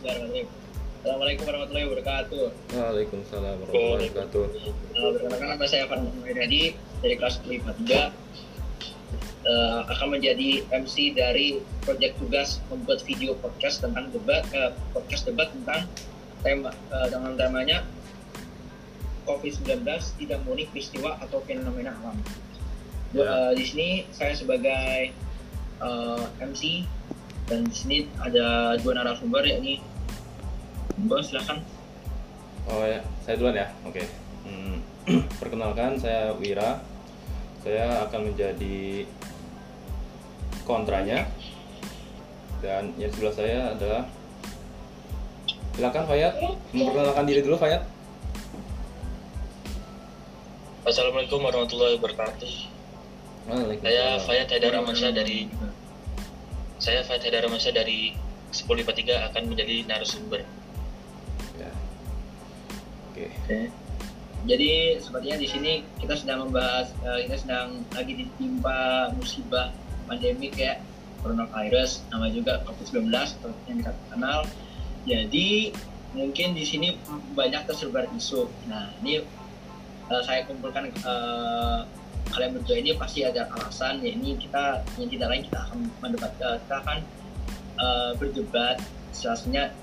Assalamualaikum warahmatullahi wabarakatuh. Waalaikumsalam warahmatullahi wabarakatuh. Uh, perkenalkan nama saya Farhan Muhammadi dari kelas 53 uh, akan menjadi MC dari proyek tugas membuat video podcast tentang debat uh, podcast debat tentang tema uh, dengan temanya COVID-19 tidak murni peristiwa atau fenomena alam. Ya. Uh, di sini saya sebagai uh, MC dan di sini ada dua narasumber yakni Bos silakan. Oh ya, saya duluan ya. Oke. Hmm, perkenalkan saya Wira. Saya akan menjadi kontranya. Dan yang sebelah saya adalah Silakan Fayat, memperkenalkan diri dulu Fayat. Assalamualaikum warahmatullahi wabarakatuh. Saya Fayat Haidar Amasya dari saya Fayat Haidar Amasya dari 1053 akan menjadi narasumber. Oke. Jadi sepertinya di sini kita sedang membahas, eh, kita sedang lagi ditimpa musibah pandemik ya, coronavirus, nama juga COVID-19 atau yang kita kenal. Jadi mungkin di sini banyak tersebar isu. Nah ini eh, saya kumpulkan eh, kalian berdua ini pasti ada alasan, ya ini kita yang tidak lain kita akan mendebat, eh, kita akan eh, berdebat selasanya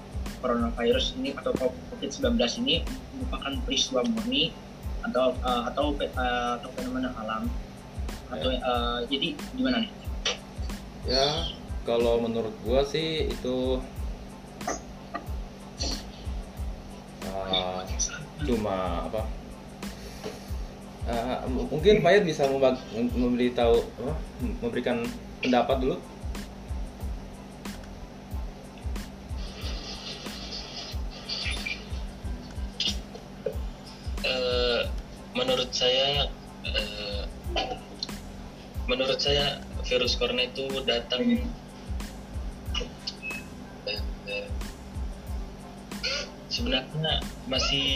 coronavirus ini atau COVID-19 ini merupakan peristiwa murni atau uh, atau uh, atau fenomena alam atau uh, jadi gimana nih? Ya, kalau menurut gua sih itu uh, cuma apa? Uh, mungkin Fayat bisa memberitahu apa? memberikan pendapat dulu. Menurut saya virus corona itu datang eh, sebenarnya masih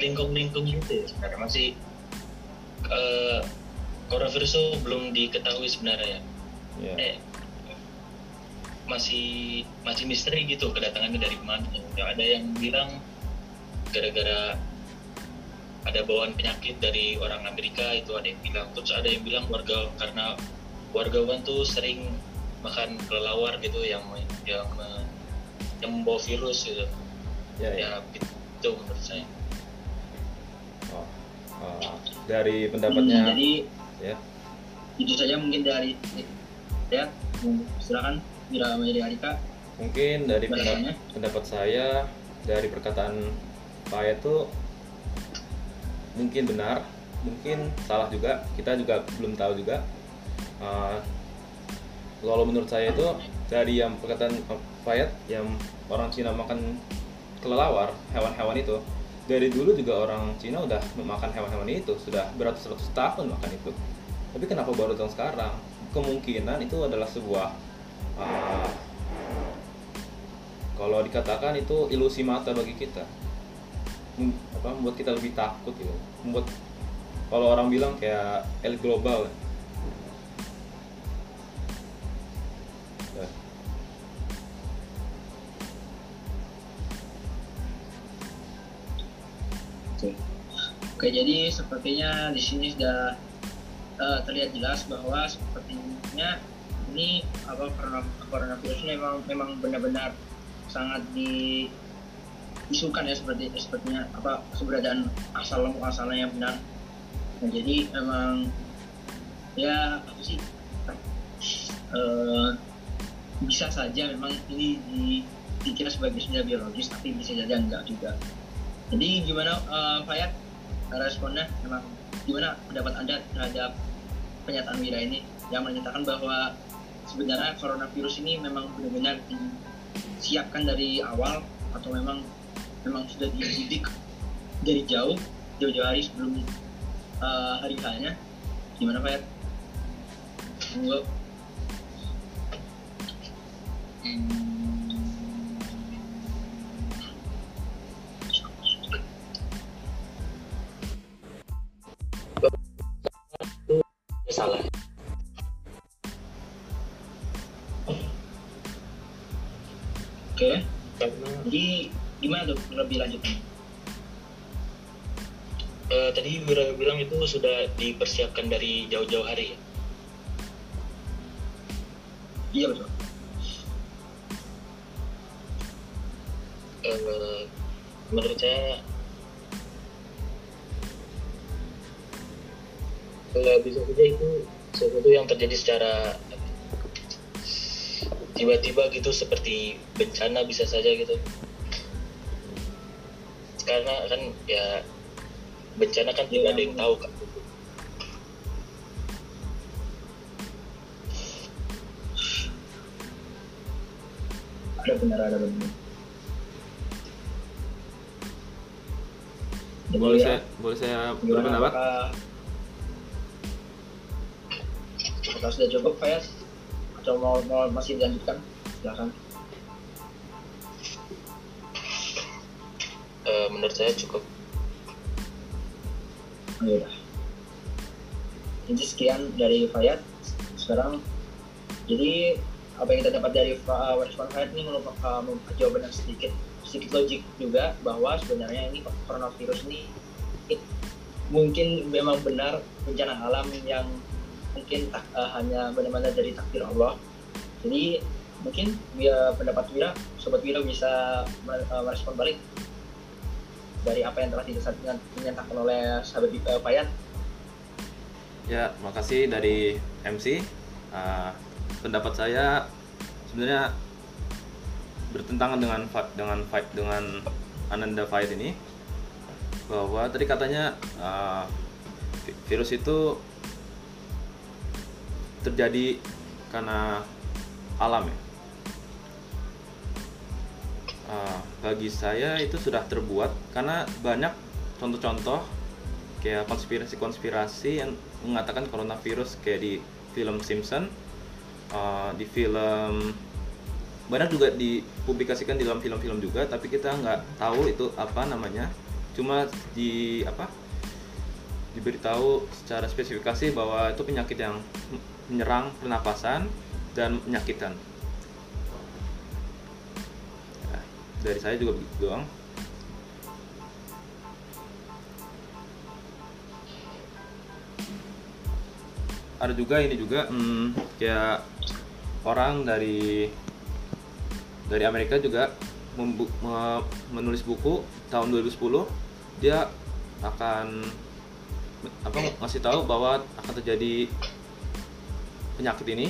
lingkung-lingkung gitu ya sebenarnya. Masih eh, coronavirus itu belum diketahui sebenarnya Ya. eh masih masih misteri gitu kedatangannya dari mana ya, ada yang bilang gara-gara ada bawaan penyakit dari orang Amerika itu ada yang bilang terus ada yang bilang warga karena wargawan tuh sering makan kelelawar gitu yang yang yang membawa virus gitu Ya, ya. ya itu menurut saya Oh. Uh, dari Hmm, pendapatnya jadi ya. itu saja mungkin dari ya silakan Mira Mayri Arika Mungkin dari pendap- Balasannya? pendapat saya dari perkataan Fayat tuh mungkin benar, mungkin salah juga. Kita juga belum tahu juga. Uh, kalau menurut saya itu dari yang perkataan Fayat yang orang Cina makan kelelawar, hewan-hewan itu dari dulu juga orang Cina udah memakan hewan-hewan itu sudah beratus-ratus tahun makan itu. Tapi kenapa baru tahun sekarang? Kemungkinan itu adalah sebuah uh, kalau dikatakan itu ilusi mata bagi kita apa membuat kita lebih takut gitu. Membuat kalau orang bilang kayak el global. Ya. Oke, jadi sepertinya di sini sudah eh, terlihat jelas bahwa sepertinya ini apa corona coronavirus memang memang benar-benar sangat diisukan ya seperti sepertinya apa keberadaan asal asalnya yang benar. Nah, jadi memang ya apa sih eh, bisa saja memang ini di, dikira sebagai senjata biologis tapi bisa saja enggak juga. Jadi gimana eh, Fayat responnya memang gimana pendapat anda terhadap pernyataan Wira ini yang menyatakan bahwa sebenarnya coronavirus ini memang benar-benar disiapkan dari awal atau memang memang sudah dididik dari jauh jauh-jauh hari sebelum eh, hari hanya gimana Pak Monggo. salah lebih lanjutnya? Eh, tadi Wira bilang itu sudah dipersiapkan dari jauh-jauh hari ya. Iya betul. Eh, menurut saya eh, bisa saja itu sesuatu yang terjadi secara tiba-tiba gitu seperti bencana bisa saja gitu karena kan ya bencana kan tidak ada yang tahu kan Ada benar ada benar. Jadi boleh ya, saya boleh saya berpendapat apakah sudah cukup Fayat? Atau mau, mau masih dilanjutkan? Silakan. Eh, menurut saya cukup yaudah. Jadi sekian dari Fayat. Sekarang, jadi apa yang kita dapat dari uh, respon Fayat ini merupakan uh, jawaban yang sedikit sedikit logik juga bahwa sebenarnya ini coronavirus ini it- mungkin memang benar bencana alam yang mungkin tak, uh, hanya benar-benar dari takdir Allah. Jadi mungkin ya, pendapat Wira, sobat Wira bisa mer- merespon balik dari apa yang telah dinyatakan oleh sahabat uh, Fayat. ya makasih dari MC Ah, pendapat saya sebenarnya bertentangan dengan dengan fight dengan Ananda Fight ini bahwa tadi katanya vi- virus itu terjadi karena alam ya. Ah, bagi saya itu sudah terbuat karena banyak contoh-contoh kayak konspirasi-konspirasi yang mengatakan coronavirus kayak di film Simpson, ah, di film banyak juga dipublikasikan di dalam film-film juga, tapi kita nggak tahu itu apa namanya. Cuma di apa diberitahu secara spesifikasi bahwa itu penyakit yang menyerang pernapasan dan menyakitkan. Dari saya juga begitu doang. Ada juga ini juga hmm, kayak orang dari dari Amerika juga membu- me- menulis buku tahun 2010 dia akan apa ngasih tahu bahwa akan terjadi penyakit ini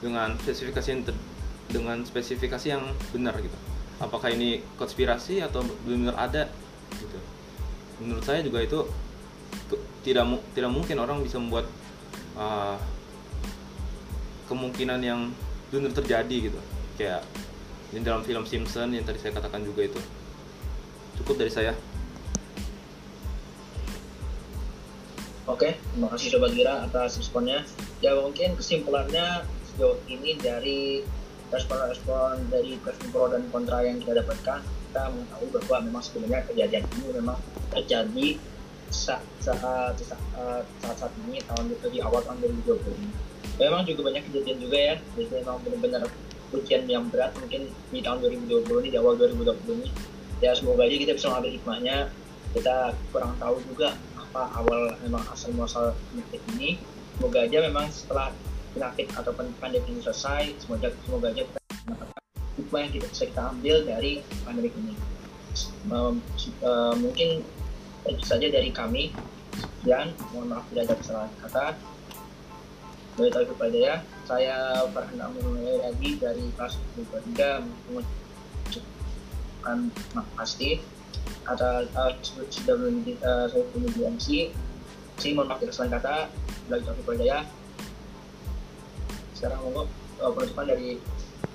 dengan spesifikasi yang ter- dengan spesifikasi yang benar gitu. Apakah ini konspirasi atau benar ada gitu. Menurut saya juga itu tidak tidak mungkin orang bisa membuat uh, kemungkinan yang benar terjadi gitu. Kayak di dalam film Simpson yang tadi saya katakan juga itu. Cukup dari saya. Oke, terima kasih Sobat Gira atas responnya. Ya mungkin kesimpulannya sejauh ini dari respon-respon dari respon pro dan kontra yang kita dapatkan, kita mengetahui bahwa memang sebenarnya kejadian ini memang terjadi saat saat saat, saat, saat ini tahun itu di awal tahun 2020 ini. Memang juga banyak kejadian juga ya, jadi memang benar-benar ujian yang berat mungkin di tahun 2020 ini di awal 2020 ini. Ya semoga aja kita bisa mengambil hikmahnya. Kita kurang tahu juga apa awal memang asal muasal penyakit ini semoga aja memang setelah penyakit atau pandemi ini selesai semoga semoga aja kita mendapatkan hikmah yang kita bisa kita ambil dari pandemi ini. Mem- eh, mungkin itu saja dari kami. Dan mohon maaf tidak ada kesalahan kata. Dari tahu kepada ya saya Farhan Amir lagi dari kelas 23 mengucapkan makasih atau uh, sudah menjadi uh, saya punya MC sih mohon maaf kesalahan kata. Lagi tahu kepada ya sekarang monggo uh, penutupan dari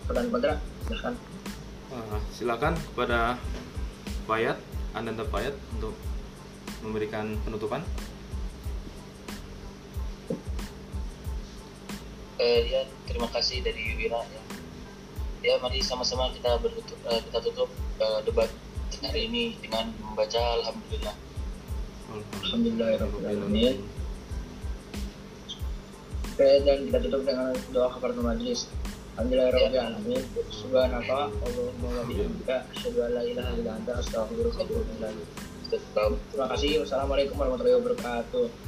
pertanyaan kontra silahkan Ah, silakan kepada Fayat, Ananda Fayat untuk memberikan penutupan. Eh, ya terima kasih dari Wira ya. Ya mari sama-sama kita bertutup eh, kita tutup eh, debat hari ini dengan membaca Alhamdulillah. Alhamdulillahirobbilalamin. Subhanaka Allahumma wa bihamdika asyhadu an la ilaha illa anta astaghfiruka wa atubu ilaik. Terima kasih. Wassalamualaikum warahmatullahi wabarakatuh.